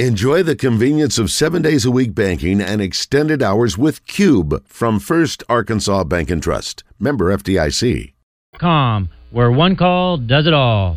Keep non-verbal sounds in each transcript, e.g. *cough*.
Enjoy the convenience of seven days a week banking and extended hours with Cube from First Arkansas Bank and Trust. Member FDIC. Com, where one call does it all.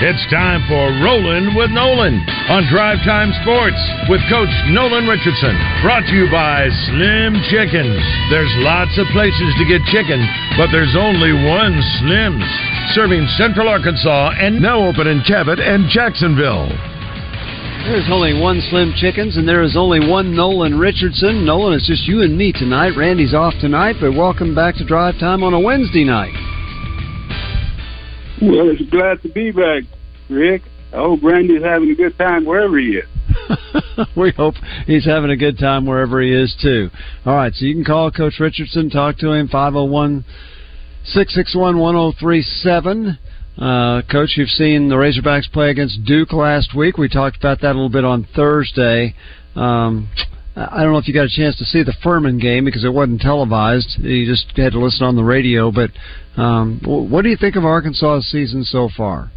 It's time for Rolling with Nolan on Drive Time Sports with Coach Nolan Richardson. Brought to you by Slim Chickens. There's lots of places to get chicken, but there's only one Slim's. Serving Central Arkansas and now open in Cabot and Jacksonville. There's only one Slim Chickens, and there is only one Nolan Richardson. Nolan, it's just you and me tonight. Randy's off tonight, but welcome back to Drive Time on a Wednesday night. Well, it's glad to be back, Rick. I hope Randy's having a good time wherever he is. *laughs* we hope he's having a good time wherever he is, too. All right, so you can call Coach Richardson, talk to him, 501 661 1037. Uh, Coach, you've seen the Razorbacks play against Duke last week. We talked about that a little bit on Thursday. Um, I don't know if you got a chance to see the Furman game because it wasn't televised. You just had to listen on the radio. But um, what do you think of Arkansas's season so far?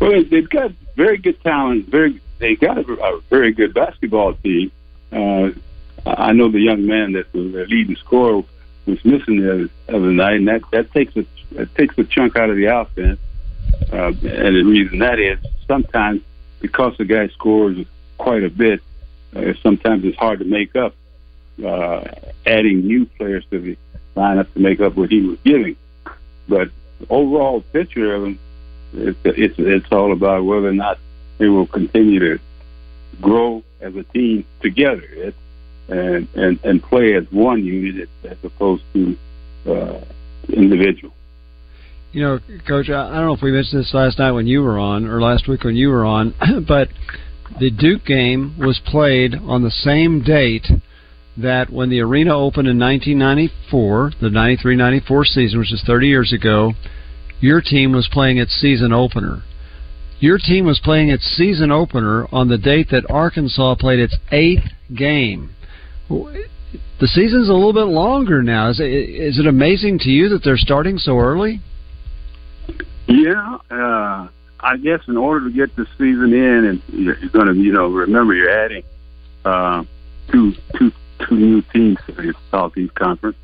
Well, they've got very good talent. Very, they got a, a very good basketball team. Uh, I know the young man that was the leading scorer was missing the other night, and that that takes a that takes a chunk out of the offense. Uh, and the reason that is sometimes because the guy scores quite a bit, sometimes it's hard to make up. Uh, adding new players to the lineup to make up what he was giving, but overall picture of him, it's it's it's all about whether or not they will continue to grow as a team together. It's and and and play as one unit as opposed to uh, individual. You know, Coach, I don't know if we mentioned this last night when you were on, or last week when you were on, *clears throat* but the Duke game was played on the same date that when the arena opened in 1994, the 93-94 season, which is 30 years ago, your team was playing its season opener. Your team was playing its season opener on the date that Arkansas played its eighth game. The season's a little bit longer now. Is it, is it amazing to you that they're starting so early? Yeah, uh, I guess in order to get the season in, and you're going to, you know, remember you're adding uh, two, two, two new teams to the Southeast Conference,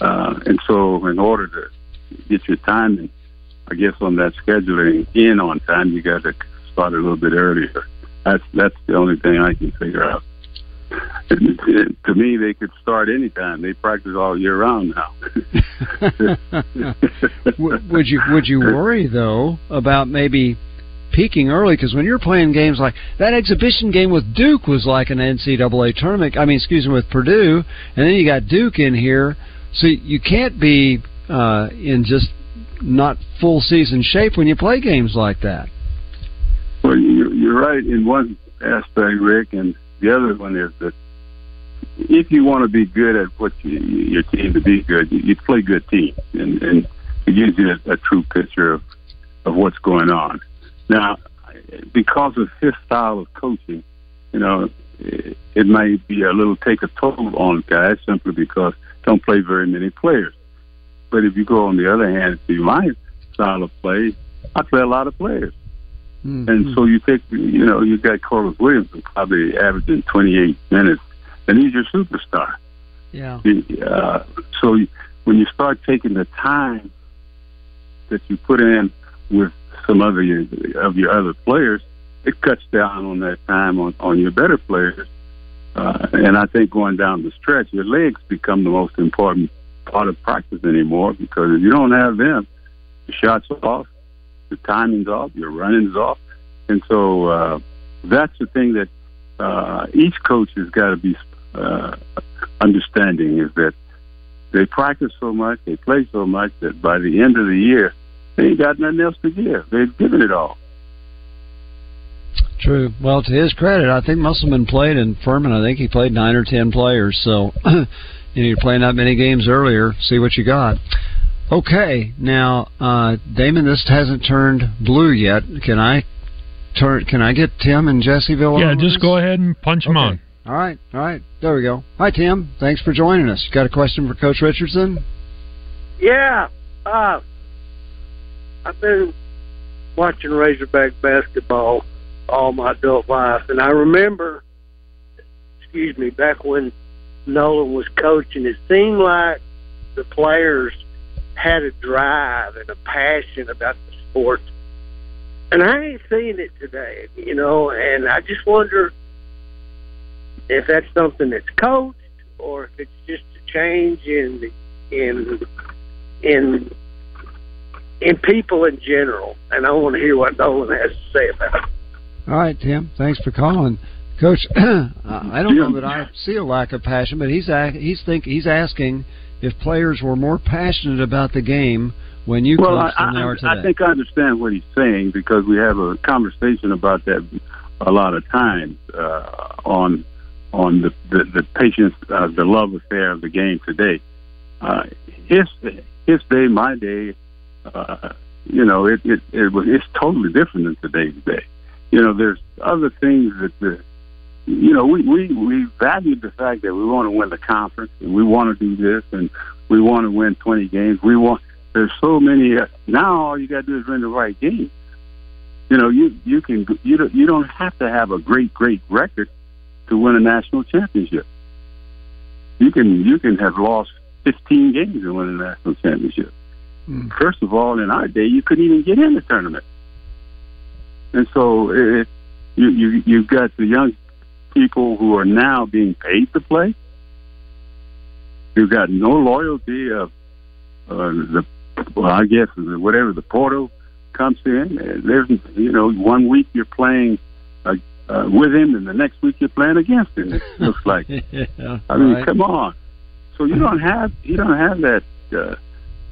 uh, and so in order to get your timing, I guess on that scheduling in on time, you got to start a little bit earlier. That's that's the only thing I can figure out. *laughs* to me, they could start anytime. They practice all year round now. *laughs* would you would you worry though about maybe peaking early? Because when you're playing games like that exhibition game with Duke was like an NCAA tournament. I mean, excuse me, with Purdue, and then you got Duke in here, so you can't be uh, in just not full season shape when you play games like that. Well, you're right in one aspect, Rick, and the other one is that if you want to be good at what you, your team to be good, you, you play good teams, and, and it gives you a, a true picture of of what's going on. Now, because of his style of coaching, you know, it, it might be a little take a toll on guys simply because don't play very many players. But if you go on the other hand to my style of play, I play a lot of players. Mm-hmm. And so you take, you know, you got Corliss Williamson probably averaging 28 minutes, and he's your superstar. Yeah. Uh, so when you start taking the time that you put in with some other of your other players, it cuts down on that time on, on your better players. Uh, and I think going down the stretch, your legs become the most important part of practice anymore because if you don't have them, the shots off, the timing's off, your running's off, and so uh, that's the thing that uh, each coach has got to be uh, understanding is that they practice so much, they play so much that by the end of the year, they ain't got nothing else to give. They've given it all. True. Well, to his credit, I think Musselman played in Furman. I think he played nine or ten players. So, *clears throat* you know, you're playing that many games earlier. See what you got. Okay, now uh, Damon, this hasn't turned blue yet. Can I turn? Can I get Tim and Jessieville? Yeah, just this? go ahead and punch them Okay. on. All right, all right. There we go. Hi, Tim. Thanks for joining us. Got a question for Coach Richardson? Yeah, uh, I've been watching Razorback basketball all my adult life, and I remember, excuse me, back when Nolan was coaching, it seemed like the players had a drive and a passion about the sport, and I ain't seeing it today, you know. And I just wonder if that's something that's coached or if it's just a change in the, in in in people in general, and I want to hear what Nolan has to say about it. All right, Tim. Thanks for calling, Coach. *clears throat* I don't know that I see a lack of passion, but he's he's think he's asking if players were more passionate about the game when you well, I, coached than they are I, today. I think I understand what he's saying because we have a conversation about that a lot of times uh, on on the the, the patience, uh, the love affair of the game today. Uh, his his day, my day, uh, you know, it it, it was it's totally different than today's day. You know, there's other things that the you know, we, we, we valued the fact that we want to win the conference and we want to do this and we want to win 20 games. We want, there's so many, uh, now all you got to do is win the right game. You know, you, you can, you don't, you don't have to have a great, great record to win a national championship. You can, you can have lost 15 games and win a national championship. Hmm. First of all, in our day, you couldn't even get in the tournament. And so it, you, you, you've got the young people who are now being paid to play. You've got no loyalty of uh, the, well, I guess whatever the portal comes in. There's, you know, one week you're playing uh, uh, with him, and the next week you're playing against him. It *laughs* looks like. yeah, I mean, right. come on. So you don't have you don't have that. Uh,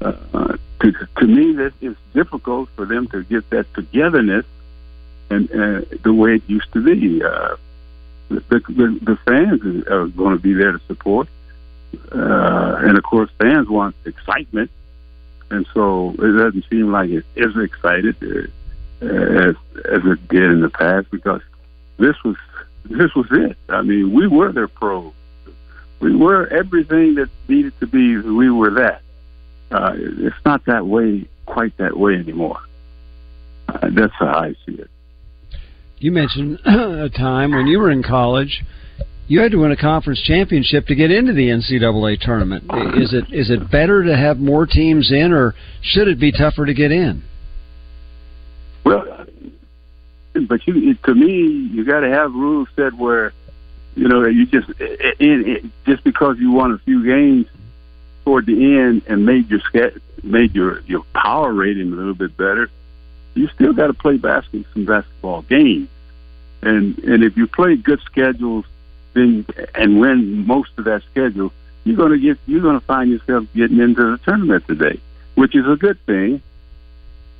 uh, to, to me, that it's difficult for them to get that togetherness and uh, the way it used to be. Uh, the, the, the fans are going to be there to support, uh, and of course, fans want excitement, and so it doesn't seem like it is excited uh, as as it did in the past because this was this was it. I mean, we were their pros. We were everything that needed to be. We were that. Uh, it's not that way, quite that way anymore. Uh, that's how I see it. You mentioned *clears throat* a time when you were in college, you had to win a conference championship to get into the NCAA tournament. Is it is it better to have more teams in, or should it be tougher to get in? Well, but you, to me, you got to have rules set where, you know, you just it, it, just because you won a few games toward the end and made your made your your power rating a little bit better, you still got to play basketball some basketball games, and and if you play good schedules, then and win most of that schedule, you're gonna get you're gonna find yourself getting into the tournament today, which is a good thing.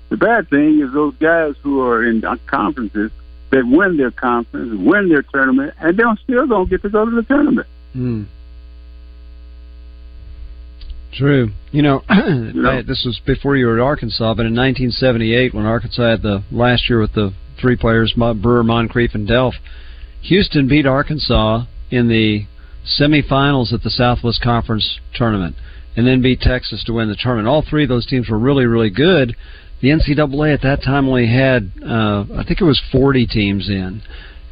The bad thing is those guys who are in conferences that win their conference, win their tournament, and they don't still don't get to go to the tournament. Hmm. True. You know, *clears throat* know. this was before you were at Arkansas, but in 1978, when Arkansas had the last year with the three players, Brewer, Moncrief, and Delph, Houston beat Arkansas in the semifinals at the Southwest Conference tournament, and then beat Texas to win the tournament. All three of those teams were really, really good. The NCAA at that time only had, uh, I think it was 40 teams in,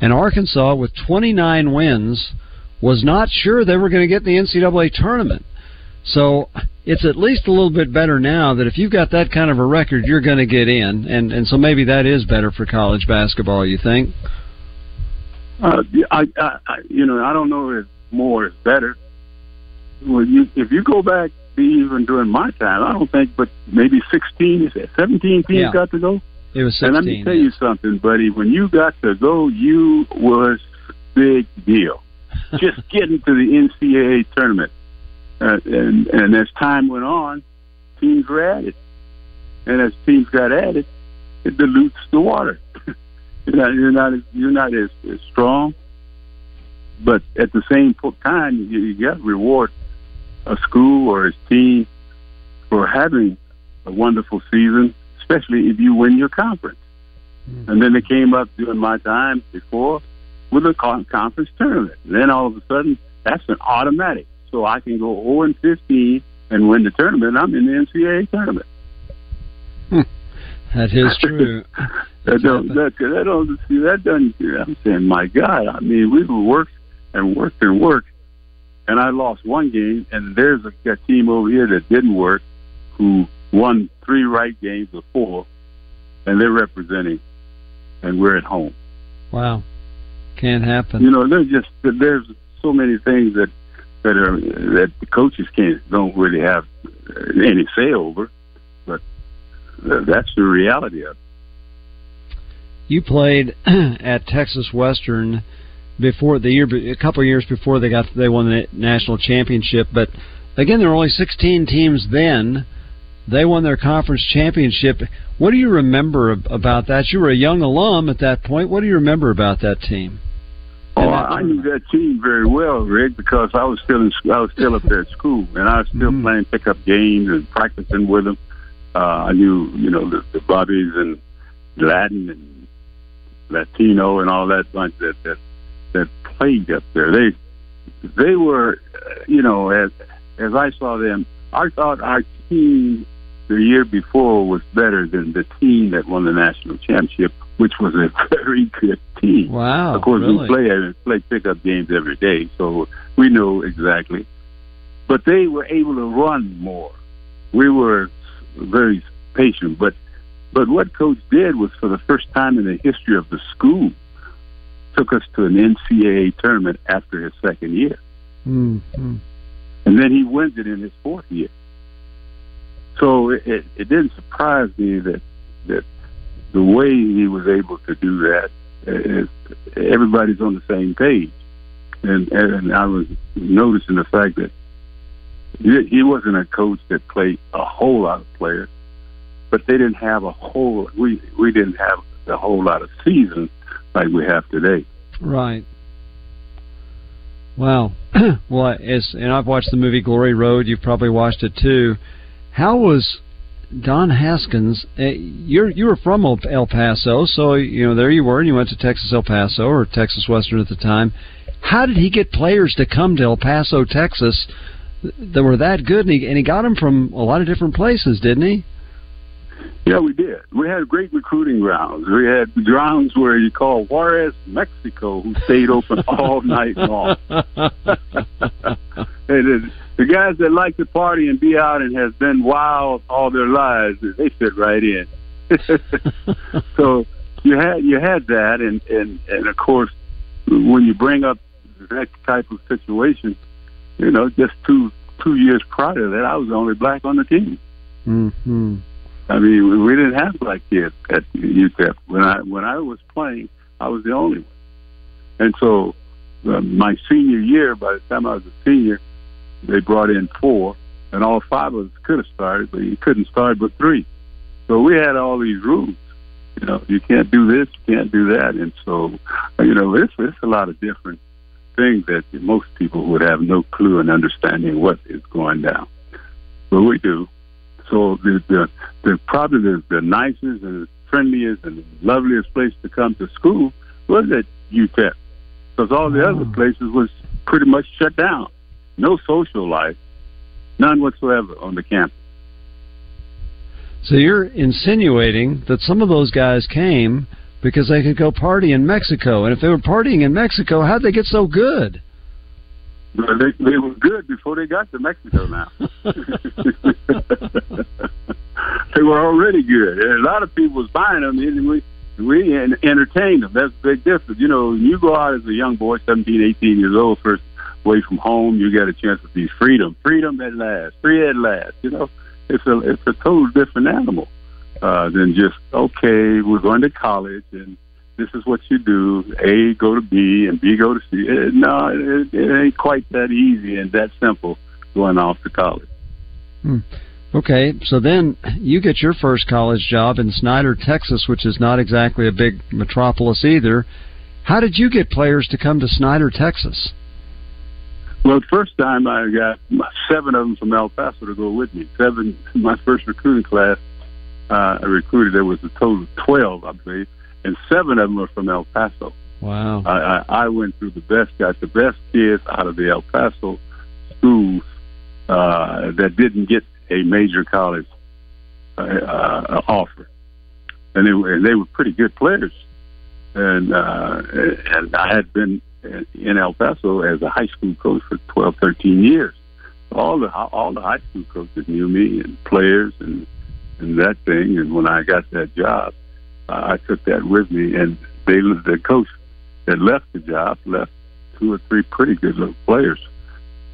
and Arkansas with 29 wins was not sure they were going to get in the NCAA tournament. So it's at least a little bit better now that if you've got that kind of a record, you're going to get in, and and so maybe that is better for college basketball. You think? Uh, I, I, you know, I don't know if more is better. Well, you, if you go back even during my time, I don't think, but maybe 16, 17 teams Yeah. got to go. It was And let me tell you something, buddy. When you got to go, you was big deal. *laughs* Just getting to the NCAA tournament, uh, and and as time went on, teams were added, and as teams got added, it dilutes the water. *laughs* you're not you're not you're not as, as strong, but at the same time, you, you got to reward a school or a team for having a wonderful season, especially if you win your conference. Mm-hmm. And then it came up during my time before with a conference tournament. And then all of a sudden, that's an automatic. So I can go 0 and 15 and win the tournament. I'm in the NCAA tournament. Hmm. That is *laughs* true. that don't that, that don't see that doesn't. I'm saying, my God. I mean, we worked and worked and worked, and I lost one game, and there's a, a team over here that didn't work, who won three right games or four, and they're representing, and we're at home. Wow, can't happen. You know, there's just there's so many things that that are that the coaches can't don't really have any say over, but that's the reality of it. You played *clears throat* at Texas Western before the year, a couple of years before they got they won the national championship. But again, there were only 16 teams then. They won their conference championship. What do you remember about that? You were a young alum at that point. What do you remember about that team? Oh, I knew that team very well, Rick, because I was still in I was still up there at school, and I was still mm-hmm. playing pickup games and practicing with them. Uh, I knew, you know, the, the Bobbies and Lattin and Latino and all that bunch that that that played up there. They they were, you know, as as I saw them, I thought our team the year before was better than the team that won the national championship, which was a *laughs* very good team. Wow! Of course, really? we play uh, play pickup games every day, so we know exactly. But they were able to run more. We were very patient, but but what coach did was for the first time in the history of the school took us to an NCAA tournament after his second year. Mm-hmm. And then he wins it in his fourth year. So it, it, it didn't surprise me that that the way he was able to do that is everybody's on the same page. And and I was noticing the fact that he wasn't a coach that played a whole lot of players, but they didn't have a whole we we didn't have a whole lot of seasons like we have today. Right. Wow. well, *clears throat* as and I've watched the movie Glory Road. You've probably watched it too. How was Don Haskins? Uh, you're you were from El Paso, so you know there you were, and you went to Texas El Paso or Texas Western at the time. How did he get players to come to El Paso, Texas, that were that good? And he, and he got them from a lot of different places, didn't he? Yeah, we did. We had great recruiting grounds. We had grounds where you call Juarez, Mexico, who stayed open *laughs* all night long. *laughs* and the, the guys that like to party and be out and has been wild all their lives, they fit right in. *laughs* so you had you had that, and and and of course, when you bring up that type of situation, you know, just two two years prior to that, I was the only black on the team. Mm-hmm. I mean, we didn't have black kids at UTEP. When I when I was playing, I was the only one. And so, uh, my senior year, by the time I was a senior, they brought in four, and all five of us could have started, but you couldn't start but three. So we had all these rules. You know, you can't do this, you can't do that, and so, you know, it's it's a lot of different things that most people would have no clue and understanding what is going down. But we do, so the the, the probably the, the nicest and friendliest and loveliest place to come to school was at UTEP, because all the other mm. places was pretty much shut down. No social life, none whatsoever on the campus. So you're insinuating that some of those guys came because they could go party in Mexico, and if they were partying in Mexico, how'd they get so good? They, they were good before they got to Mexico now. *laughs* they were already good. And a lot of people was buying them, and we we entertained them. That's a big difference. You know, you go out as a young boy, 17, 18 years old, first away from home, you get a chance to be freedom, freedom at last, free at last. You know, it's a it's a total different animal uh, than just okay, we're going to college and this is what you do: A go to B, and B go to C. It, no, it, it ain't quite that easy and that simple going off to college. Hmm. Okay, so then you get your first college job in Snyder, Texas, which is not exactly a big metropolis either. How did you get players to come to Snyder, Texas? Well, the first time I got seven of them from El Paso to go with me. Seven, my first recruiting class, uh, I recruited. There was a total of twelve, I believe, and seven of them were from El Paso. Wow! I, I, I went through the best, got the best kids out of the El Paso schools uh, that didn't get a major college uh, uh, offer, and they were and they were pretty good players. And uh, and I had been in El Paso as a high school coach for 12, 13 years. All the all the high school coaches knew me and players and and that thing. And when I got that job, I took that with me. And they the coach that left the job left two or three pretty good little players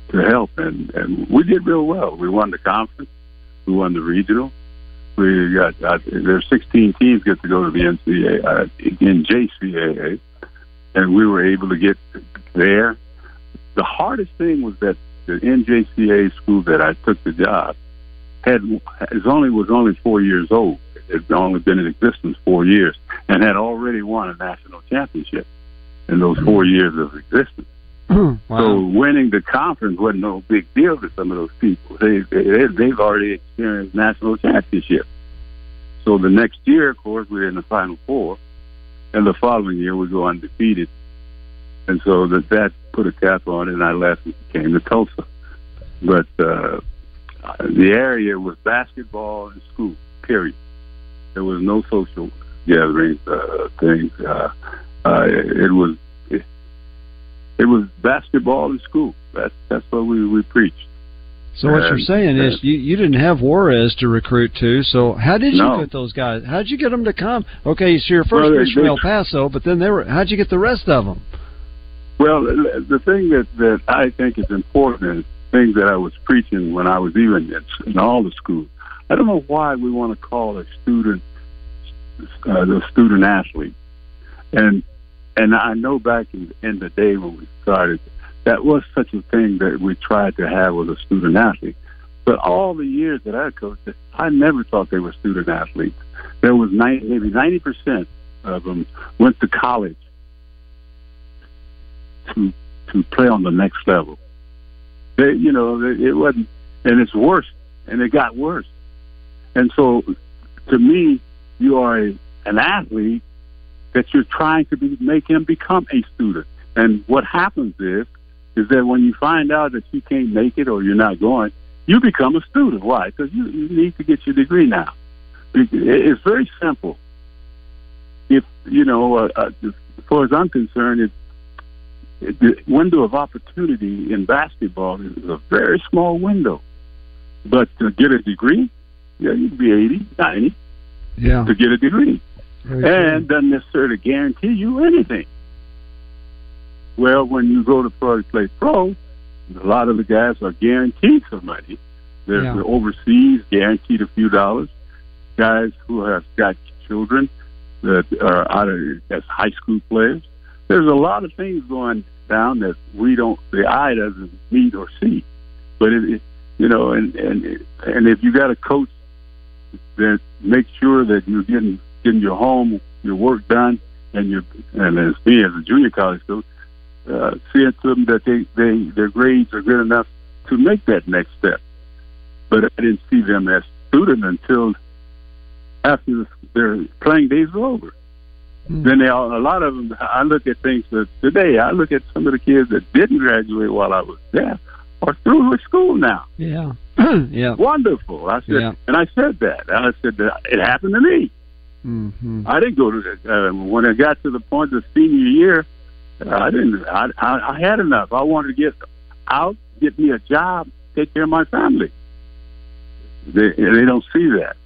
to help, and and we did real well. We won the conference, we won the regional. We got uh, there's 16 teams get to go to the NCAA uh, in JCAA, and we were able to get there. The hardest thing was that the NJCAA school that I took the job had is only was only four years old. Had only been in existence four years and had already won a national championship in those four years of existence. wow. So winning the conference wasn't no big deal to some of those people. They, they they've already experienced national championship. So the next year, of course, we're in the final four, and the following year we go undefeated. And so that that put a cap on it, and I left and came to Tulsa. But uh, the area was basketball and school. Period. There was no social gatherings, uh, things. Uh, uh, it was it was basketball in school. That's that's what we we preached. So what and, you're saying is you you didn't have Juarez to recruit to. So how did you no. get those guys? How did you get them to come? Okay, so your first well, from El Paso, but then they were. How'd you get the rest of them? Well, the thing that that I think is important is things that I was preaching when I was even in, in all the schools. I don't know why we want to call a student uh, the student athlete, and and I know back in, in the day when we started, that was such a thing that we tried to have with a student athlete. But all the years that I coached, I never thought they were student athletes. There was 90, maybe ninety percent of them went to college to to play on the next level. They, you know, it wasn't, and it's worse, and it got worse. And so, to me, you are a, an athlete that you're trying to be, make him become a student. And what happens is, is that when you find out that you can't make it or you're not going, you become a student. Why? Because you, you need to get your degree now. It's very simple. If you know, uh, uh, as far as I'm concerned, it, it, the window of opportunity in basketball is a very small window. But to get a degree, yeah, you'd be 80, 90 yeah. to get a degree. Very and true. doesn't necessarily guarantee you anything. Well, when you go to pro play pro, a lot of the guys are guaranteed some money. They're, yeah. they're overseas, guaranteed a few dollars. Guys who have got children that are out of as high school players. There's a lot of things going down that we don't, the eye doesn't meet or see. But it, it you know, and and and if you got a coach that make sure that you're getting getting your home, your work done, and your and as me as a junior college coach, uh, seeing to them that they they their grades are good enough to make that next step. But I didn't see them as student until after their playing days were over. Mm. Then they all, a lot of them. I look at things that today. I look at some of the kids that didn't graduate while I was there are through with school now. Yeah, *clears throat* yeah, wonderful. I said, yeah. and I said that. And I said that it happened to me. Mm-hmm. I didn't go to the, uh, when I got to the point of senior year. Uh, I didn't. I, I I had enough. I wanted to get out, get me a job, take care of my family. They they don't see that,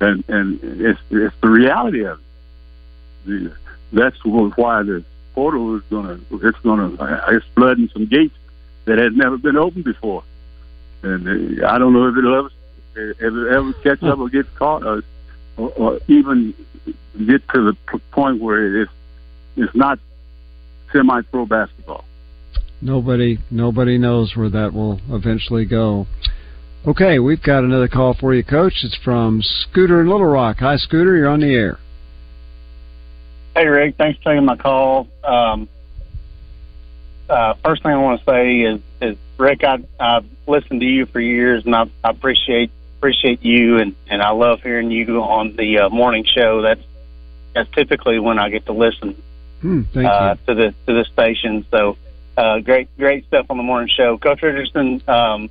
and and it's it's the reality of it. That's why the portal is gonna it's gonna it's flooding some gates that had never been opened before, and uh, I don't know if it'll ever if it ever catch up or get caught. Or, or, or even get to the point where it's it's not semi-pro basketball. Nobody, nobody knows where that will eventually go. Okay, we've got another call for you, Coach. It's from Scooter in Little Rock. Hi, Scooter. You're on the air. Hey, Rick. Thanks for taking my call. Um, uh, first thing I want to say is, is Rick, I, I've listened to you for years, and I, I appreciate appreciate you, and, and I love hearing you on the uh, morning show. That's that's typically when I get to listen Hmm, thank uh, you. to the to the station. So uh, great great stuff on the morning show, Coach Richardson. Um,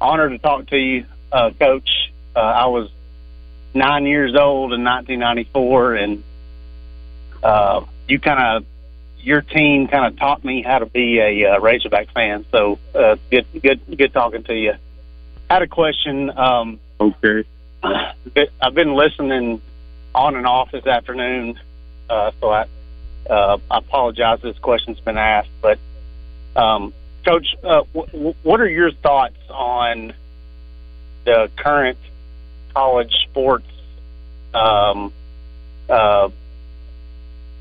honored to talk to you, uh, Coach. Uh, I was nine years old in 1994, and uh, you kind of your team kind of taught me how to be a uh, Razorback fan. So uh, good good good talking to you. I had a question. Um, Okay. I've been listening on and off this afternoon, uh, so I, uh, I apologize. This question's been asked, but um, Coach, uh, w- what are your thoughts on the current college sports um, uh,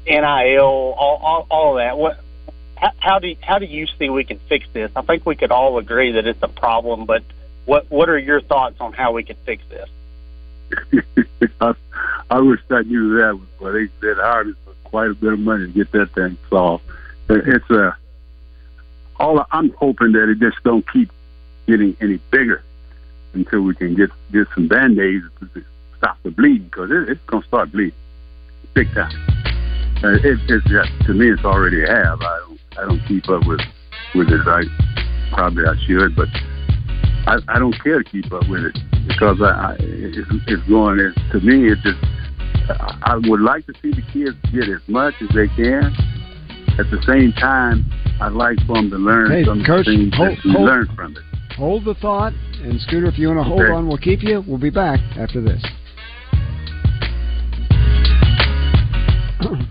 NIL, all, all, all that? What? How, do how do you see we can fix this? I think we could all agree that it's a problem, but what what are your thoughts on how we can fix this? *laughs* I, I wish I knew that, but they said hired us for quite a bit of money to get that thing solved. It's a all. I'm hoping that it just don't keep getting any bigger until we can get get some band aids to stop the bleeding because it, it's gonna start bleeding big time. It, it's to me, it's already have. I don't I don't keep up with with it. I probably I should, but I, I don't care to keep up with it because I, I it's, it's going. It's, to me, it just. I would like to see the kids get as much as they can. At the same time, I'd like for them to learn Hey, some Coach, things hold- that we hold- learn from it. Hold the thought, and Scooter, if you want to hold Okay. on, we'll keep you. We'll be back after this.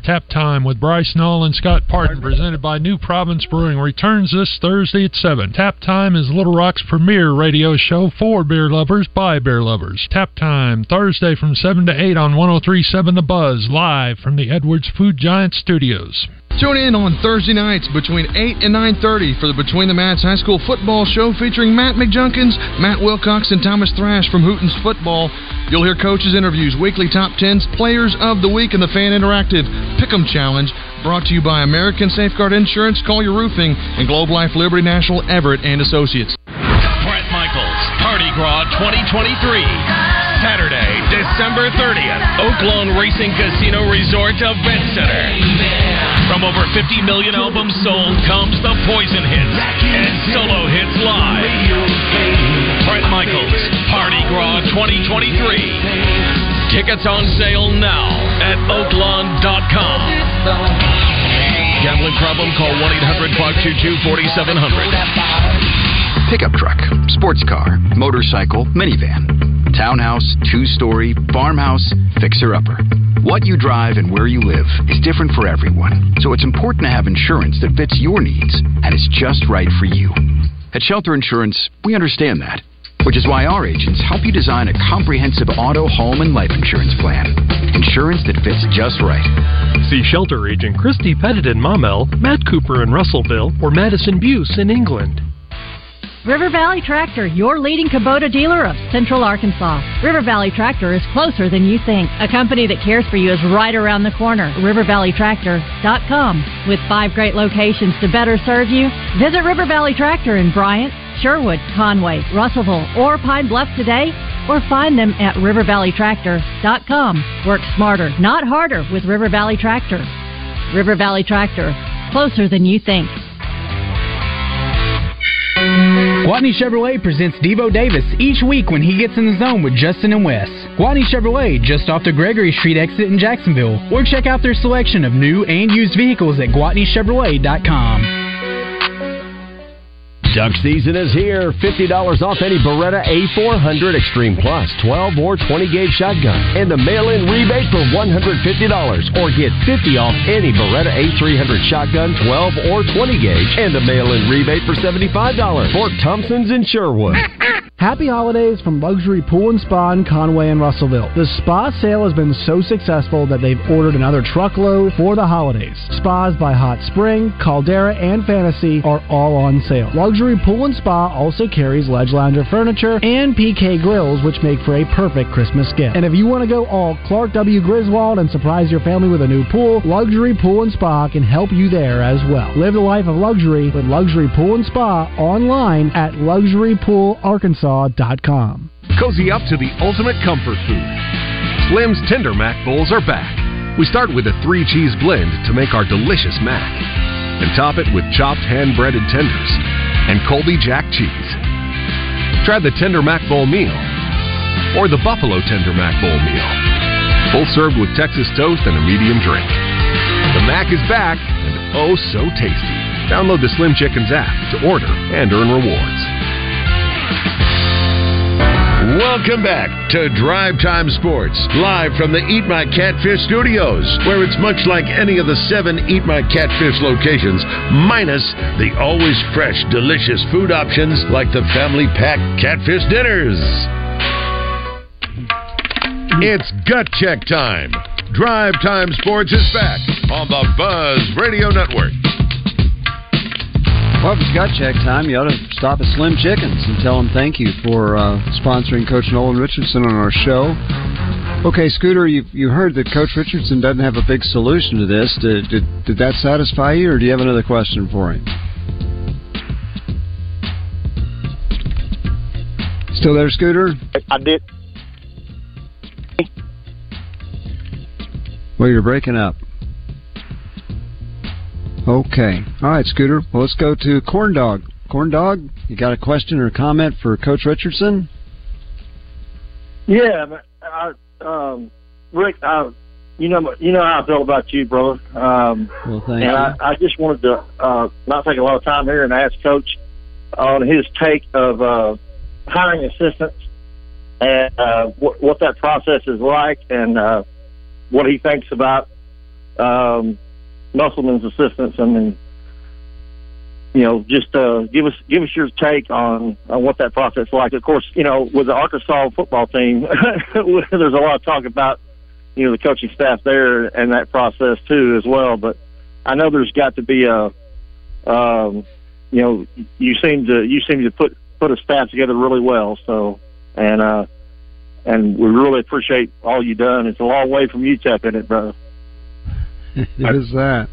Tap Time with Bryce Knoll and Scott Parton, presented by New Province Brewing, returns this Thursday at 7. Tap Time is Little Rock's premier radio show for beer lovers by beer lovers. Tap Time, Thursday from 7 to 8 on 1037 The Buzz, live from the Edwards Food Giant Studios. Tune in on Thursday nights between 8 and 9.30 for the Between the Mats High School football show featuring Matt McJunkins, Matt Wilcox, and Thomas Thrash from Hooten's Football. You'll hear coaches' interviews, weekly top 10s, players of the week, and the Fan Interactive Pick'em Challenge. Brought to you by American Safeguard Insurance, Call Your Roofing, and Globe Life Liberty National Everett and Associates. Bret Michaels, Party Gras 2023. Saturday, December 30th, Oaklawn Racing Casino Resort Event Center. From over 50 million albums sold comes the Poison Hits and solo hits live. Bret Michaels, Party Gras 2023. Tickets on sale now at oaklawn.com. Gambling problem? Call 1 800 522 4700. Pickup truck, sports car, motorcycle, minivan, townhouse, two story, farmhouse, fixer upper. What you drive and where you live is different for everyone, so it's important to have insurance that fits your needs and is just right for you. At Shelter Insurance, we understand that, which is why our agents help you design a comprehensive auto, home, and life insurance plan. Insurance that fits just right. See Shelter Agent Christy Pettit in Maumelle, Matt Cooper in Russellville, or Madison Buse in England. River Valley Tractor, your leading Kubota dealer of Central Arkansas. River Valley Tractor is closer than you think. A company that cares for you is right around the corner. RiverValleyTractor.com. With five great locations to better serve you, visit River Valley Tractor in Bryant, Sherwood, Conway, Russellville, or Pine Bluff today, or find them at RiverValleyTractor.com. Work smarter, not harder with River Valley Tractor. River Valley Tractor, closer than you think. Gwatney Chevrolet presents Devo Davis each week when he gets in the zone with Justin and Wes. Gwatney Chevrolet, just off the Gregory Street exit in Jacksonville, or check out their selection of new and used vehicles at GwatneyChevrolet.com. Duck season is here. $50 off any Beretta A400 Extreme Plus, 12 or 20 gauge shotgun, and a mail in rebate for $150. Or get 50 off any Beretta A300 shotgun, 12 or 20 gauge, and a mail in rebate for $75. for Thompson's in Sherwood. *laughs* Happy holidays from Luxury Pool and Spa in Conway and Russellville. The spa sale has been so successful that they've ordered another truckload for the holidays. Spas by Hot Spring, Caldera, and Fantasy are all on sale. Luxury Pool and Spa also carries Ledge Lounger furniture and PK grills, which make for a perfect Christmas gift. And if you want to go all Clark W. Griswold and surprise your family with a new pool, Luxury Pool and Spa can help you there as well. Live the life of luxury with Luxury Pool and Spa online at luxurypoolarkansas.com. Cozy up to the ultimate comfort food. Slim's Tender Mac Bowls are back. We start with a three cheese blend to make our delicious mac, and top it with chopped hand breaded tenders and Colby Jack cheese. Try the Tender Mac Bowl meal or the Buffalo Tender Mac Bowl meal. Both served with Texas toast and a medium drink. The Mac is back and oh so tasty. Download the Slim Chickens app to order and earn rewards. Welcome back to Drive Time Sports, live from the Eat My Catfish studios, where it's much like any of the seven Eat My Catfish locations, minus the always fresh, delicious food options like the family pack catfish dinners. It's gut check time. Drive Time Sports is back on the Buzz Radio Network. Well, if it's gut check time, you ought to stop at Slim Chickens and tell them thank you for uh, sponsoring Coach Nolan Richardson on our show. Okay, Scooter, you you heard that Coach Richardson doesn't have a big solution to this. Did, did, did that satisfy you, or do you have another question for him? Still there, Scooter? I did. Well, you're breaking up. Okay. All right, Scooter. Well, let's go to Corn Dog. Corn Dog, you got a question or a comment for Coach Richardson? Yeah, uh, um, Rick, uh, you know, you know how I feel about you, brother. Um, Well, thank and you. I, I just wanted to uh, not take a lot of time here and ask Coach on his take of uh, hiring assistants and uh, what, what that process is like, and uh, what he thinks about um, Musselman's assistants. I mean, you know, just uh, give us give us your take on on what that process like. Of course, you know, with the Arkansas football team, *laughs* there's a lot of talk about you know the coaching staff there and that process too as well. But I know there's got to be a, um, you know, you seem to you seem to put put a staff together really well. So and uh, and we really appreciate all you done. It's a long way from UTEP in it, brother. *laughs* it is that.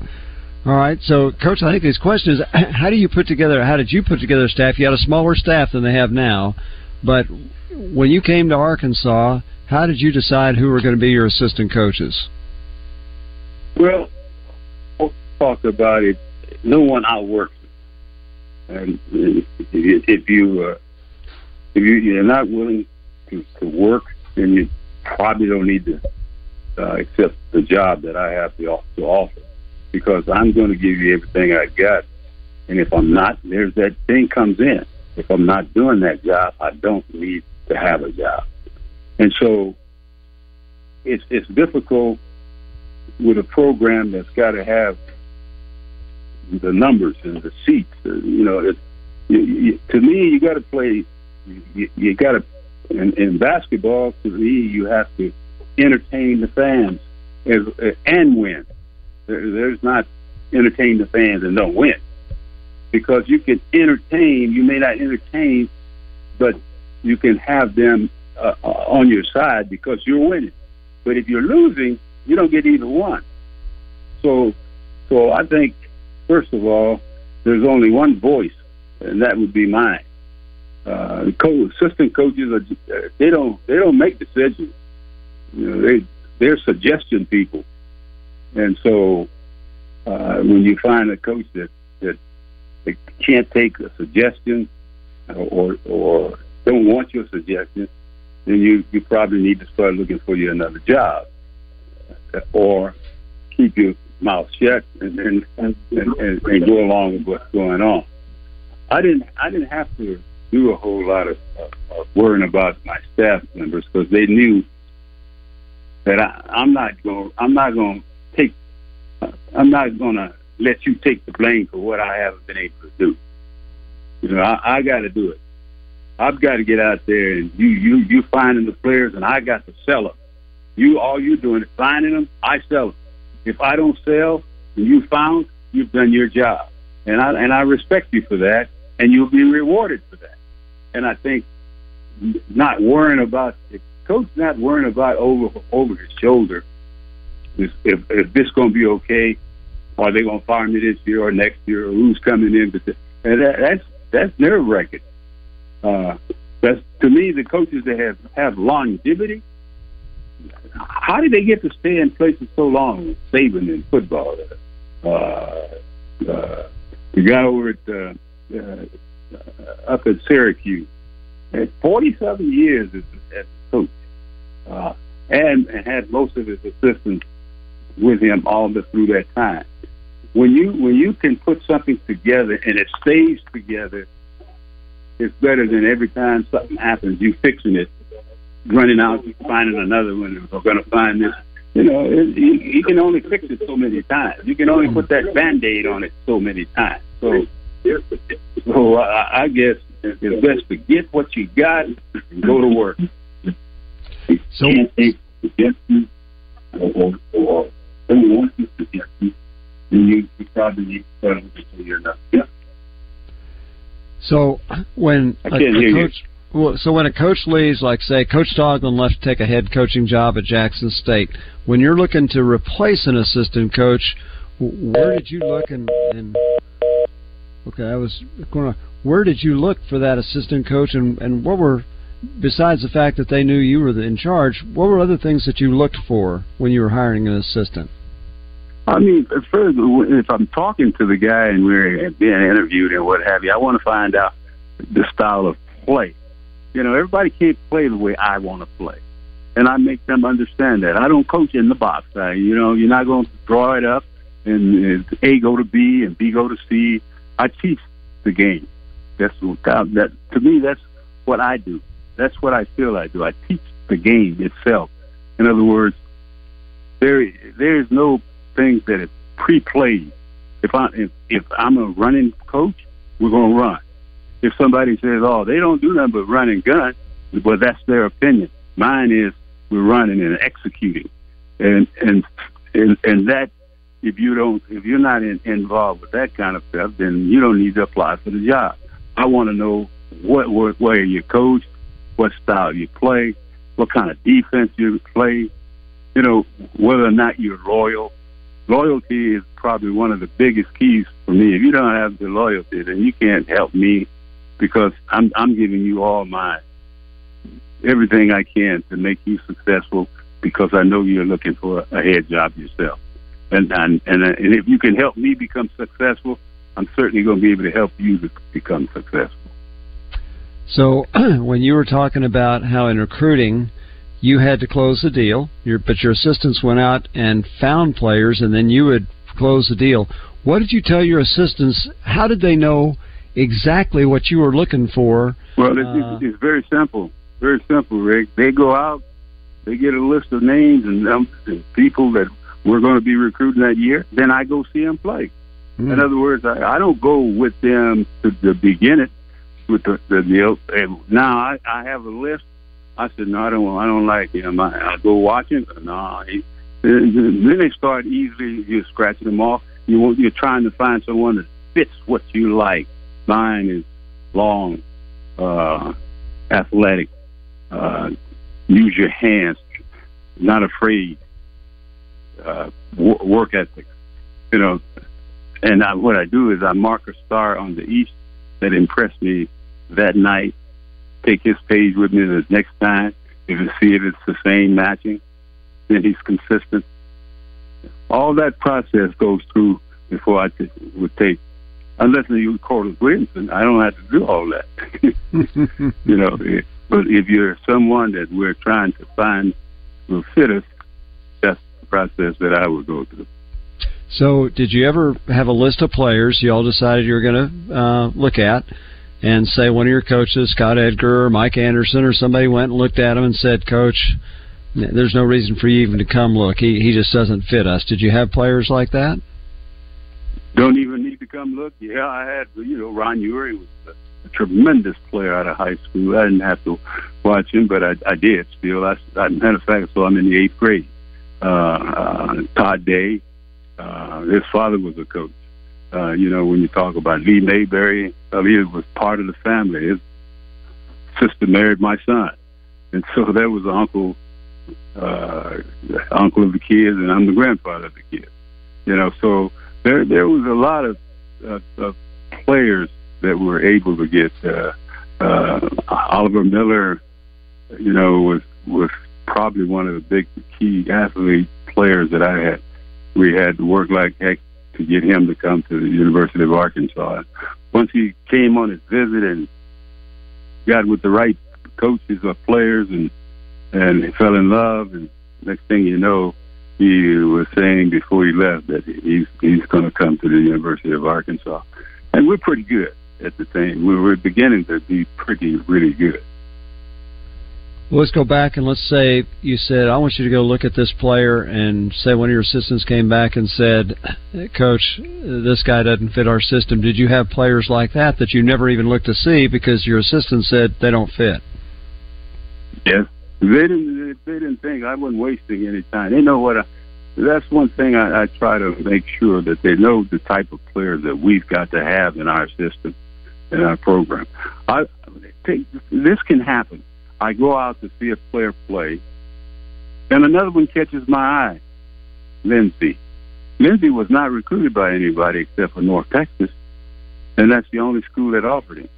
All right, so Coach, I think his question is: *clears throat* How do you put together? How did you put together a staff? You had a smaller staff than they have now, but when you came to Arkansas, how did you decide who were going to be your assistant coaches? Well, we'll talk about it. No one outworks me. And if you if you, uh, if you you're not willing to, to work, then you probably don't need to uh, accept the job that I have to, to offer. Because I'm going to give you everything I got, and if I'm not, there's that thing comes in. If I'm not doing that job, I don't need to have a job. And so, it's it's difficult with a program that's got to have the numbers and the seats. You know, it, you, you, to me, you got to play. You, you got to in, in basketball. To me, you have to entertain the fans as, and win. There, there's not entertain the fans and don't win because you can entertain. You may not entertain, but you can have them uh, uh, on your side because you're winning. But if you're losing, you don't get either one. So, so I think first of all, there's only one voice, and that would be mine. Uh, co- assistant coaches are uh, they don't they don't make decisions. You know, they they're suggestion people, and so uh, when you find a coach that that, that can't take a suggestion or or don't want your suggestion, then you you probably need to start looking for you another job, or keep your mouth shut and and, and, and, and go along with what's going on. I didn't I didn't have to do a whole lot of, of, of worrying about my staff members because they knew that I, I'm not going I'm not going to take I'm not going to let you take the blame for what I haven't been able to do. You know, I, I got to do it, I've got to get out there and you you you finding the players, and I got to sell them. You all you're doing is finding them. I sell them. If I don't sell and you found, you've done your job, and I and I respect you for that, and you'll be rewarded for that. And I think not worrying about the coach, not worrying about over over his shoulder. If if, this going to be okay, are they going to fire me this year or next year, or who's coming in? But and that, that's that's nerve wracking. Uh, that's to me the coaches that have have longevity. How did they get to stay in places so long? Saban in football, uh, uh, the guy over at uh, uh, up at Syracuse had 47 years as, as coach, uh, and, had most of his assistants with him all the, through that time. When you when you can put something together and it stays together, it's better than every time something happens you fixing it, running out finding another one, or going to find this. You know, it, you, you can only fix it so many times. You can only put that band aid on it so many times. So, so I, I guess it's best to get what you got and go to work. So, you probably need to you're not. Yeah. So when a, can't a coach, well, so when a coach leaves, like say Coach Stoglin left to take a head coaching job at Jackson State, when you're looking to replace an assistant coach, where did you look and, and okay, I was going to where did you look for that assistant coach and and what were besides the fact that they knew you were in charge, what were other things that you looked for when you were hiring an assistant? I mean, first, if I'm talking to the guy and we're being interviewed and what have you, I want to find out the style of play. You know, everybody can't play the way I want to play, and I make them understand that. I don't coach in the box. I, you know, you're not going to draw it up and, and A go to B and B go to C. I teach the game. That's what that to me. That's what I do. That's what I feel I do. I teach the game itself. In other words, there there is no things that are pre-played. If I if, if I'm a running coach, we're going to run. If somebody says, "Oh, they don't do nothing but run and gun," well, that's their opinion. Mine is we're running and executing, and and and, and that if you don't if you're not in, involved with that kind of stuff, then you don't need to apply for the job. I want to know what, what where you coach, what style you play, what kind of defense you play. You know whether or not you're loyal. Loyalty is probably one of the biggest keys for me. If you don't have the loyalty, then you can't help me because I'm I'm giving you all my everything I can to make you successful because I know you're looking for a head job yourself. And and and, and if you can help me become successful, I'm certainly going to be able to help you become successful. So *clears throat* when you were talking about how in recruiting you had to close the deal, your, but your assistants went out and found players, and then you would close the deal. What did you tell your assistants? How did they know exactly what you were looking for? Well, it's, Uh, it's, very simple. Very simple, Rick. They go out, they get a list of names and numbers and people that we're going to be recruiting that year. Then I go see them play. Hmm. In other words, I, I don't go with them to the beginning with the, the deal. And now I, I have a list. I said, no, I don't. I don't like him. I, I go watch him. No, he, then then they start easily. You're scratching them off. You want, you're trying to find someone that fits what you like. Mine is long, uh, athletic, uh, use your hands, not afraid, uh, w- work ethic. You know, and I, what I do is I mark a star on the east that impressed me that night. Take his page with me the next time. If it see if it's the same matching, then he's consistent. All that process goes through before I t- would take. Unless you Corliss Williamson, I don't have to do all that. *laughs* you know, but if you're someone that we're trying to find will fit us, that's the process that I would go through. So, did you ever have a list of players you all decided you were going to uh, look at, and say one of your coaches, Scott Edgar or Mike Anderson, or somebody went and looked at him and said, "Coach, there's no reason for you even to come look. He he just doesn't fit us." Did you have players like that? don't even need to come look. Yeah, I had, you know, Ron Huery was a, a tremendous player out of high school. I didn't have to watch him, but I, I did still. I, I, matter of fact, so I'm in the eighth grade. Uh, uh, Todd Day, uh, his father was a coach. Uh, you know, when you talk about Lee Mayberry, he was part of the family. His sister married my son, and so there was an uncle, uh, uncle of the kids, and I'm the grandfather of the kids. You know, so there there was a lot of, uh, of players that were able to get. Uh, uh, Oliver Miller, you know, was was probably one of the big key athlete players that I had. We had to work like heck to get him to come to the University of Arkansas. Once he came on his visit and got with the right coaches or players and and he fell in love and next thing you know he was saying before he left that he's he's going to come to the University of Arkansas. And we're pretty good at the thing. We were beginning to be pretty really good let's go back and let's say you said, I want you to go look at this player, and say one of your assistants came back and said, Coach, this guy doesn't fit our system. Did you have players like that that you never even looked to see because your assistant said they don't fit? Yes. They didn't, they didn't think I wasn't wasting any time. They know what I, that's one thing I, I try to make sure that they know the type of players that we've got to have in our system, in our program. I this can happen I go out to see a player play, and another one catches my eye. Lenzie. Lenzie was not recruited by anybody except for North Texas, and that's the only school that offered him.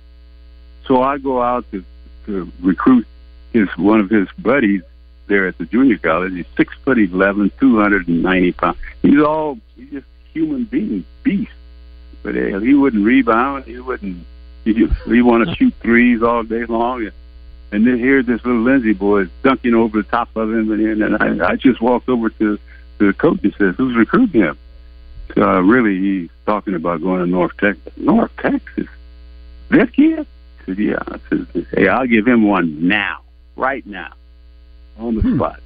So I go out to, to recruit his one of his buddies there at the junior college. He's six foot eleven, two hundred and ninety pounds. He's all he's just human being, beast. But he wouldn't rebound. He wouldn't. He, he want to *laughs* shoot threes all day long. And then here, this little Lenzie boy is dunking over the top of him, and, and I, I just walked over to, to the coach and says, "Who's recruiting him?" Uh, really, he's talking about going to North Texas. North Texas, that kid? I said, "Yeah." I said, "Hey, I'll give him one now, right now, on the hmm. spot."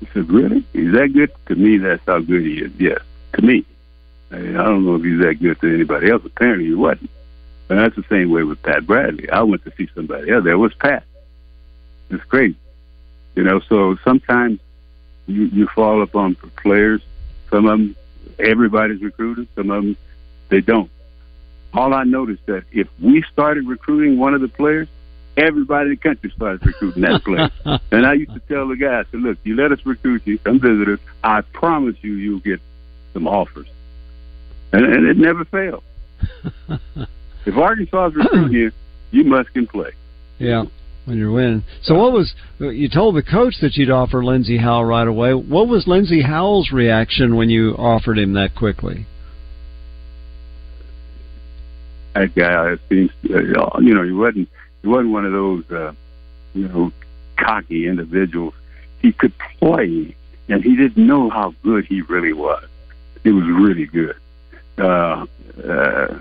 He said, "Really? He's that good?" To me, that's how good he is. Yes, to me. I, I don't know if he's that good to anybody else. Apparently, he wasn't. And that's the same way with Pat Bradley. I went to see somebody else. There was Pat. It's great. You know, so sometimes you you fall upon players. Some of them, everybody's recruited. Some of them, they don't. All I noticed that if we started recruiting one of the players, everybody in the country started recruiting that player. *laughs* and I used to tell the guys, "said, look, you let us recruit you, come visit us. I promise you, you'll get some offers." And, and it never failed. *laughs* if Arkansas is recruiting you, you must can play. Yeah when you're winning. So what was you told the coach that you'd offer Lenzie Howell right away? What was Lenzie Howell's reaction when you offered him that quickly? That guy seems, uh, you know, he wasn't he wasn't one of those, uh, you know, cocky individuals. He could play, and he didn't know how good he really was. He was really good. Uh, uh,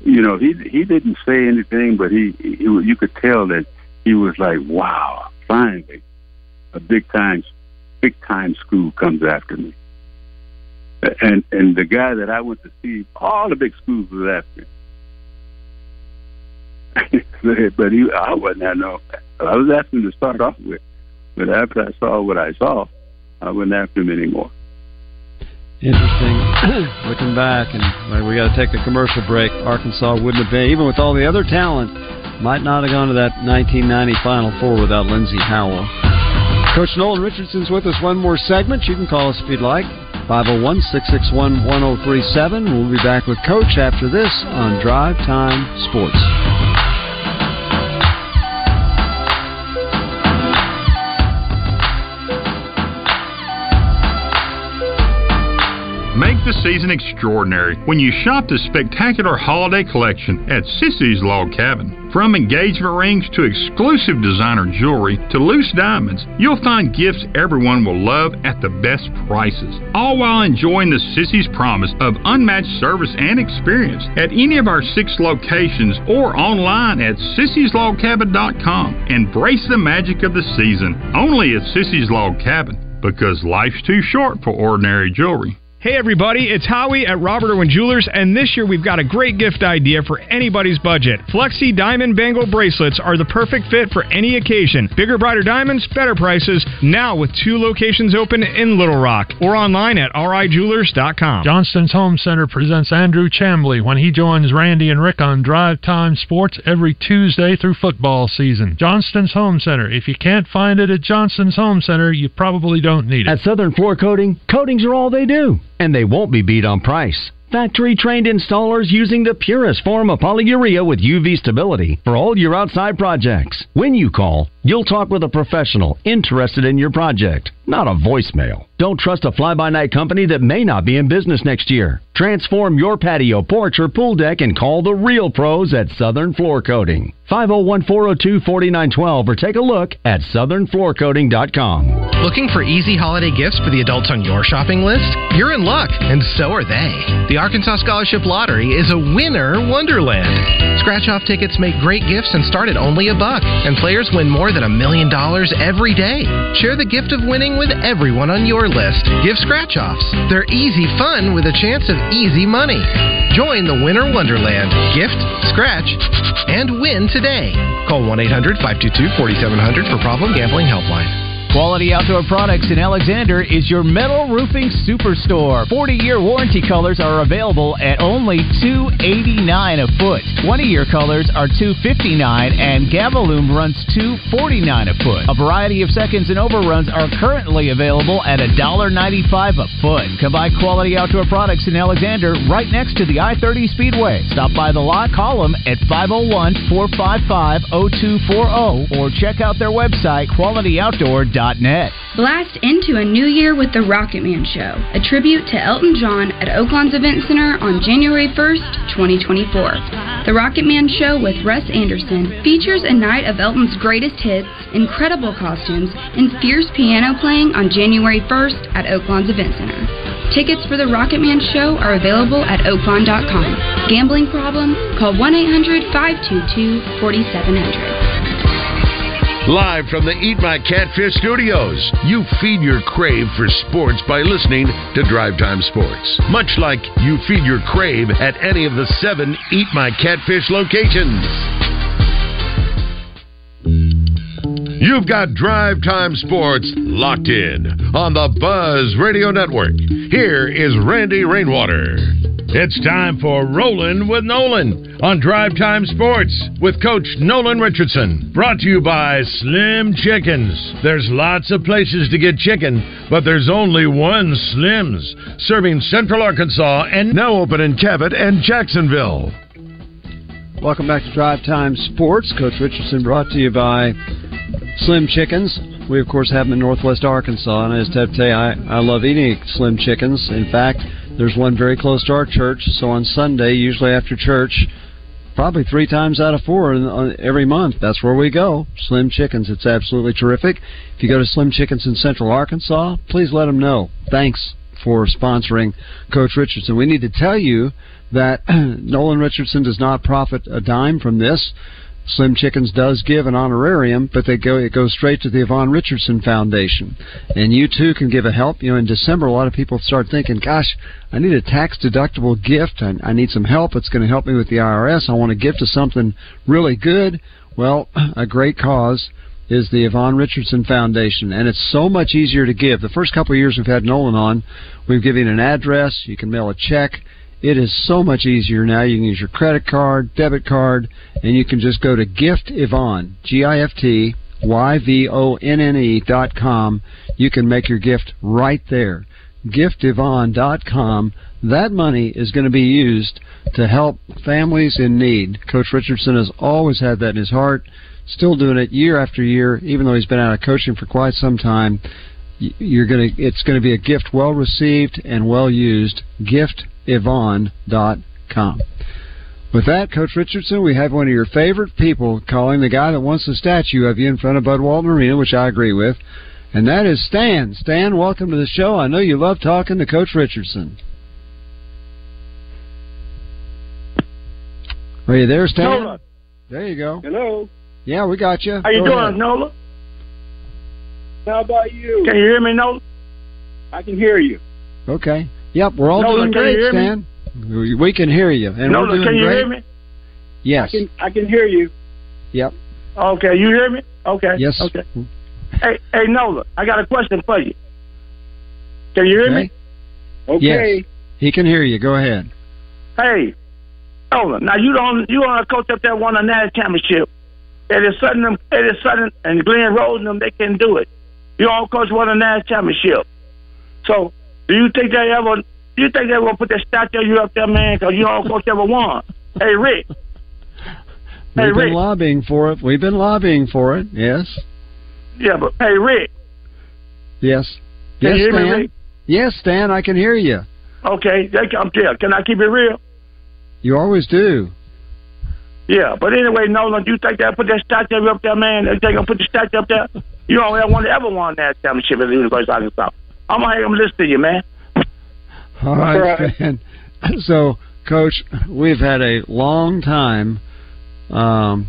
you know, he he didn't say anything, but he, he you could tell that he was like, "Wow, finally, a big time, big time school comes after me." And and the guy that I went to see, all the big schools was after me. *laughs* but he, I wasn't. I know. I was asking him to start off with, but after I saw what I saw, I wasn't after him anymore. Interesting. *coughs* Looking back, and we got to take a commercial break. Arkansas wouldn't have been, even with all the other talent, might not have gone to that 1990 Final Four without Lenzie Howell. Coach Nolan Richardson's with us one more segment. You can call us if you'd like. 501 661 1037. We'll be back with Coach after this on Drive Time Sports. Make the season extraordinary when you shop the spectacular holiday collection at Sissy's Log Cabin. From engagement rings to exclusive designer jewelry to loose diamonds, you'll find gifts everyone will love at the best prices, all while enjoying the Sissy's promise of unmatched service and experience at any of our six locations or online at sissyslogcabin.com. Embrace the magic of the season only at Sissy's Log Cabin because life's too short for ordinary jewelry. Hey everybody, it's Howie at Robert Irwin Jewelers, and this year we've got a great gift idea for anybody's budget. Flexi Diamond Bangle bracelets are the perfect fit for any occasion. Bigger, brighter diamonds, better prices. Now with two locations open in Little Rock or online at rijewelers.com. Johnston's Home Center presents Andrew Chambly when he joins Randy and Rick on Drive Time Sports every Tuesday through football season. Johnston's Home Center. If you can't find it at Johnston's Home Center, you probably don't need it. At Southern Floor Coating, coatings are all they do, and they won't be beat on price. Factory trained installers using the purest form of polyurea with UV stability for all your outside projects. When you call, you'll talk with a professional interested in your project, not a voicemail. Don't trust a fly by night company that may not be in business next year. Transform your patio, porch, or pool deck and call the real pros at Southern Floor Coating. 501 402 4912 or take a look at southernfloorcoating.com. Looking for easy holiday gifts for the adults on your shopping list? You're in luck, and so are they. The Arkansas Scholarship Lottery is a winner wonderland. Scratch off tickets make great gifts and start at only a buck, and players win more than a million dollars every day. Share the gift of winning with everyone on your list. Give scratch offs. They're easy fun with a chance of easy money. Join the Winter Wonderland. Gift, scratch, and win today. Call 1 800 522 4700 for Problem Gambling Helpline. Quality Outdoor Products in Alexander is your metal roofing superstore. 40-year warranty colors are available at only 289 a foot. 20-year colors are 259 and Galvalume runs 249 a foot. A variety of seconds and overruns are currently available at $1.95 a foot. Come by Quality Outdoor Products in Alexander right next to the I-30 Speedway. Stop by the lot, them at 501-455-0240 or check out their website qualityoutdoor.com. Blast into a new year with the Rocket Man Show, a tribute to Elton John at Oaklawn's Event Center on January 1st, 2024. The Rocket Man Show with Russ Anderson features a night of Elton's greatest hits, incredible costumes, and fierce piano playing on January 1st at Oaklawn's Event Center. Tickets for the Rocket Man Show are available at oaklawn.com. Gambling problem? Call 1 800 522 4700. Live from the Eat My Catfish studios, you feed your crave for sports by listening to Drive Time Sports. Much like you feed your crave at any of the seven Eat My Catfish locations. You've got Drive Time Sports locked in on the Buzz Radio Network. Here is Randy Rainwater. It's time for Rolling with Nolan on Drive Time Sports with Coach Nolan Richardson. Brought to you by Slim Chickens. There's lots of places to get chicken, but there's only one Slim's, serving Central Arkansas and now open in Cabot and Jacksonville. Welcome back to Drive Time Sports. Coach Richardson brought to you by Slim Chickens. We, of course, have them in Northwest Arkansas, and as Ted you, I, I love eating Slim Chickens. In fact, there's one very close to our church, so on Sunday, usually after church, probably three times out of four every month, that's where we go. Slim Chickens, it's absolutely terrific. If you go to Slim Chickens in Central Arkansas, please let them know. Thanks for sponsoring Coach Richardson. We need to tell you that *clears throat* Nolan Richardson does not profit a dime from this. Slim Chickens does give an honorarium, but they go it goes straight to the Yvonne Richardson Foundation. And you too can give a help. You know, in December, a lot of people start thinking, "Gosh, I need a tax deductible gift. I, I need some help. It's going to help me with the IRS. I want to give to something really good." Well, *clears throat* a great cause is the Yvonne Richardson Foundation, and it's so much easier to give. The first couple of years we've had Nolan on, we've given an address. You can mail a check it is so much easier now. You can use your credit card, debit card, and you can just go to Gift Yvonne, G-I-F-T Y-V-O-N-N-E dot com. You can make your gift right there. GiftYvonne dot com. That money is going to be used to help families in need. Coach Richardson has always had that in his heart, still doing it year after year, even though he's been out of coaching for quite some time. You're going to, it's going to be a gift well received and well used. Gift yvonne.com. With that, Coach Richardson, we have one of your favorite people calling the guy that wants a statue of you in front of Bud Walton Arena, which I agree with, and that is Stan. Stan, welcome to the show. I know you love talking to Coach Richardson. Are you there, Stan? Nola. There you go. Hello. Yeah, we got you. How you go doing, ahead. Nola? How about you? Can you hear me, Nola? I can hear you. Okay. Yep, we're all Nolan, doing great, me? Stan. We- can hear you, and Nolan, we're doing can you great. hear me? Yes. I can, I can hear you. Yep. Okay, you hear me? Okay. Yes. Okay. Hey, hey, Nola, I got a question for you. Can you hear me? Okay. Yes. He can hear you. Go ahead. Hey, Nola, now you don't you to coach up that one on that championship. It is Sutton, it is Sutton and Glen Rose and them. They can do it. You all coach one on that championship. So, do you think they ever? Do you think they will put that statue of you up there, man? Because you all coach ever won. Hey, Rick. Hey, We've Rick. been lobbying for it. We've been lobbying for it. Yes. Yeah, but hey, Rick. Yes. Can yes, hear me, Rick? Yes, Stan. I can hear you. Okay, they come there. Can I keep it real? You always do. Yeah, but anyway, Nolan, do you think they'll put that statue up there, man? They gonna put the statue up there? You don't ever want to ever won that championship at the University of Arkansas. I'm gonna hang them listen to you, man. *laughs* All right, Right. Stan. *laughs* So, Coach, we've had a long time um,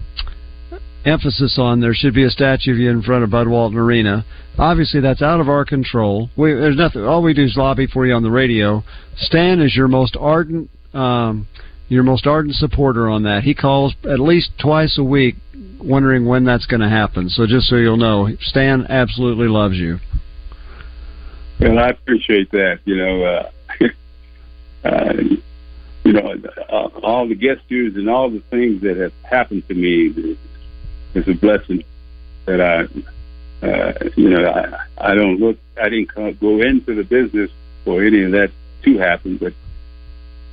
emphasis on there should be a statue of you in front of Bud Walton Arena. Obviously, that's out of our control. We, there's nothing. All we do is lobby for you on the radio. Stan is your most ardent, um, your most ardent supporter on that. He calls at least twice a week, wondering when that's going to happen. So, just so you'll know, Stan absolutely loves you. Well, I appreciate that. You know, uh, *laughs* uh, you know, uh, all the gestures and all the things that have happened to me is a blessing that I, uh, you know, I, I don't look, I didn't co- go into the business for any of that to happen, but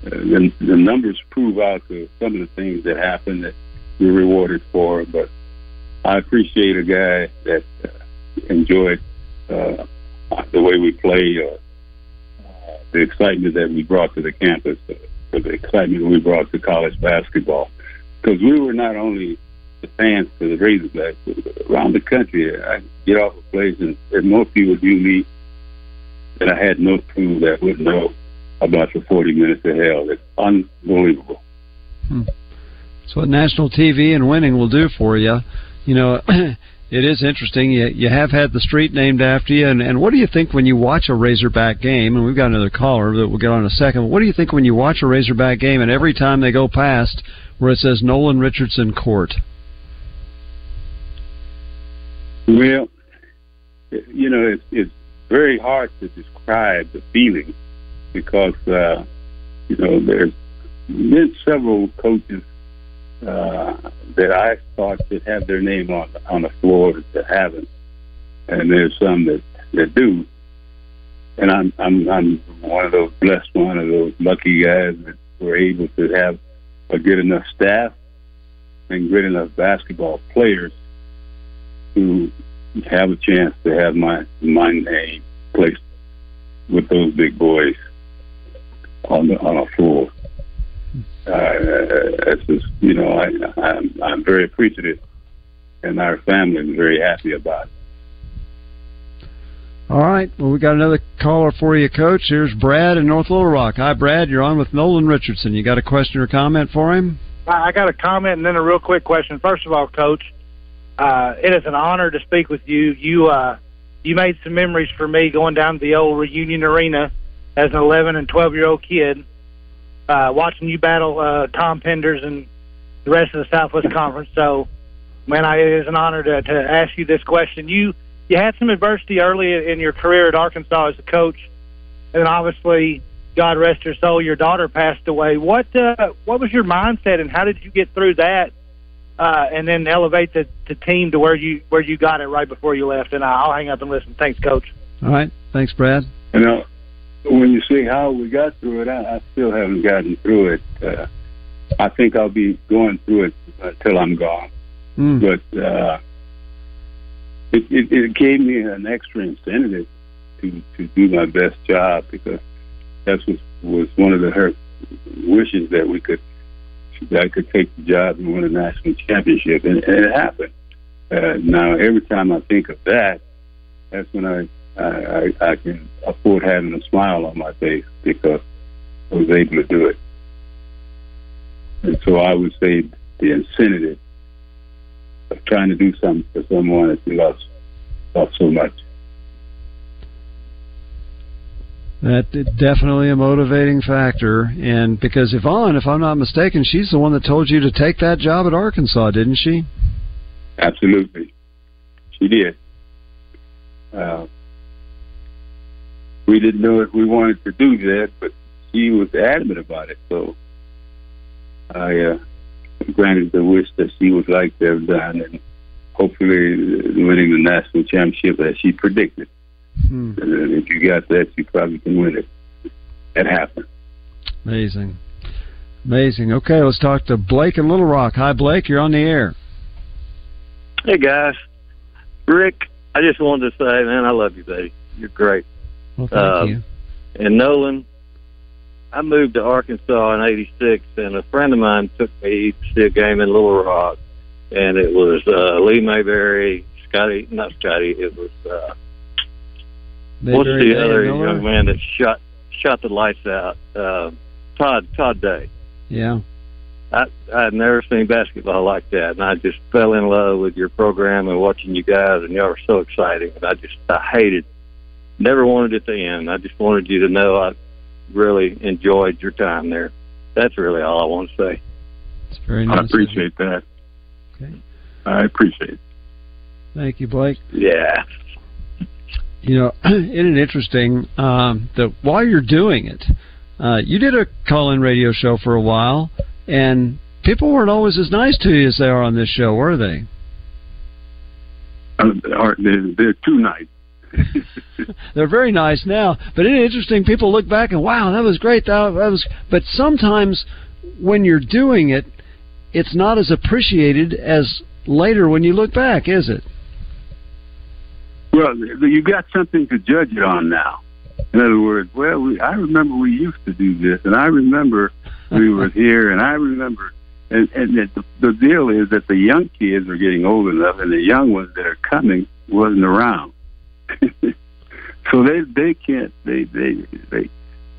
uh, the, the numbers prove out to some of the things that happen that we're rewarded for. But I appreciate a guy that uh, enjoyed uh, the way we play, uh, the excitement that we brought to the campus, uh, the excitement we brought to college basketball. Because we were not only the fans to the Razorbacks, but around the country. I get off a place and, and most people knew me, and I had no clue that would know about the 40 minutes of hell. It's unbelievable. That's what national TV and winning will do for you. You know, *clears throat* it is interesting. You, you have had the street named after you. And, and what do you think when you watch a Razorback game? And we've got another caller that we'll get on in a second. What do you think when you watch a Razorback game and every time they go past where it says Nolan Richardson Court? Well, you know, it's, it's very hard to describe the feeling because, uh, you know, there's been several coaches uh, that I thought should have their name on on the floor that haven't, and there's some that that do. And I'm I'm I'm one of those blessed one of those lucky guys that were able to have a good enough staff and good enough basketball players to have a chance to have my my name placed with those big boys on the on a floor. Uh, it's just you know I I'm, I'm very appreciative, and our family is very happy about it. All right. Well, we got another caller for you, Coach. Here's Brad in North Little Rock. Hi, Brad. You're on with Nolan Richardson. You got a question or comment for him? I I got a comment and then a real quick question. First of all, Coach, uh, it is an honor to speak with you. You uh, you made some memories for me going down to the old reunion arena as an 11 and 12 year old kid, uh, watching you battle uh, Tom Penders and the rest of the Southwest Conference. So, man, I, it is an honor to, to ask you this question. You you had some adversity early in your career at Arkansas as a coach, and then obviously, God rest her soul, your daughter passed away. What uh, what was your mindset, and how did you get through that? uh, and then elevate the, the team to where you where you got it right before you left. And I'll hang up and listen. Thanks, Coach. All right. Thanks, Brad. You know, when you see how we got through it, I, I still haven't gotten through it. Uh, I think I'll be going through it until I'm gone. Mm. But uh, it, it, it gave me an extra incentive to to do my best job because that was, was one of the her wishes that we could that I could take the job and win a national championship, and, and it happened. Uh, now, every time I think of that, that's when I, I I I can afford having a smile on my face because I was able to do it. And so I would say the incentive of trying to do something for someone that you love, love so much. That definitely a motivating factor, and because Yvonne, if I'm not mistaken, she's the one that told you to take that job at Arkansas, didn't she? Absolutely, she did. Uh, we didn't know if we wanted to do that, but she was adamant about it. So I uh, granted the wish that she would like to have done, and hopefully winning the national championship as she predicted. Hmm. And if you got that, you probably can win it. That happened. Amazing. Amazing. Okay, let's talk to Blake in Little Rock. Hi, Blake. You're on the air. Hey guys, Rick. I just wanted to say, man, I love you, buddy. You're great. Well, thank Um, you. And Nolan, I moved to Arkansas in '86, and a friend of mine took me to see a game in Little Rock, and it was uh, Lee Mayberry, Scotty, not Scotty. It was uh, what's the Day other young man that shot shot the lights out? Uh, Todd Todd Day. Yeah. I I'd never seen basketball like that, and I just fell in love with your program and watching you guys, and y'all are so exciting. And I just I hated, never wanted it to end. I just wanted you to know I really enjoyed your time there. That's really all I want to say. It's very nice. I appreciate that. Okay. I appreciate it. Thank you, Blake. Yeah. You know, *clears throat* isn't it interesting um, that while you're doing it, uh, you did a call-in radio show for a while, and people weren't always as nice to you as they are on this show, were they? Uh, are- they're, they're too nice. *laughs* They're very nice now, but isn't interesting? People look back and wow, that was great. That, that was. But sometimes when you're doing it, it's not as appreciated as later when you look back, is it? Well, you got something to judge it on now. In other words, well, we, I remember we used to do this, and I remember we were *laughs* here, and I remember, and, and the, the deal is that the young kids are getting old enough, and the young ones that are coming wasn't around, *laughs* so they they can't they they they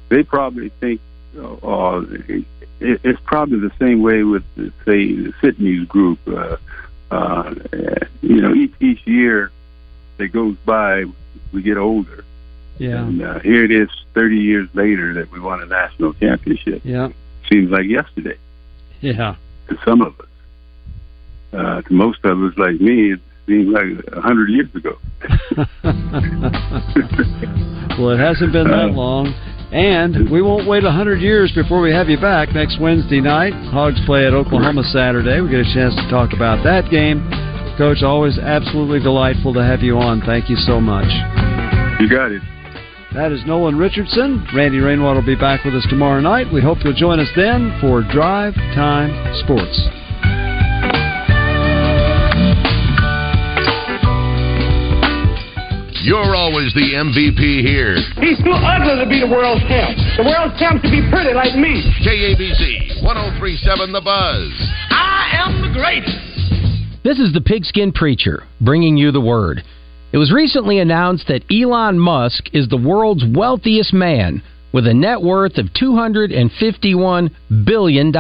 they probably think, oh, oh it, it's probably the same way with say the Sydney's group. Uh, uh, you know, each each year that goes by, we get older. Yeah. And uh, here it is, 30 years later, that we won a national championship. Yeah. Seems like yesterday Yeah. to some of us. Uh, to most of us, like me, seems like a hundred years ago. *laughs* well, it hasn't been that Uh, long. And we won't wait a hundred years before we have you back next Wednesday night. Hogs play at Oklahoma Saturday. We get a chance to talk about that game. Coach, always absolutely delightful to have you on. Thank you so much. You got it. That is Nolan Richardson. Randy Rainwater will be back with us tomorrow night. We hope you'll join us then for Drive Time Sports. You're always the MVP here. He's too ugly to be the world's champ. The world's champ should be pretty like me. KABZ 1037 The Buzz. I am the greatest. This is the Pigskin Preacher, bringing you the word. It was recently announced that Elon Musk is the world's wealthiest man with a net worth of $251 billion.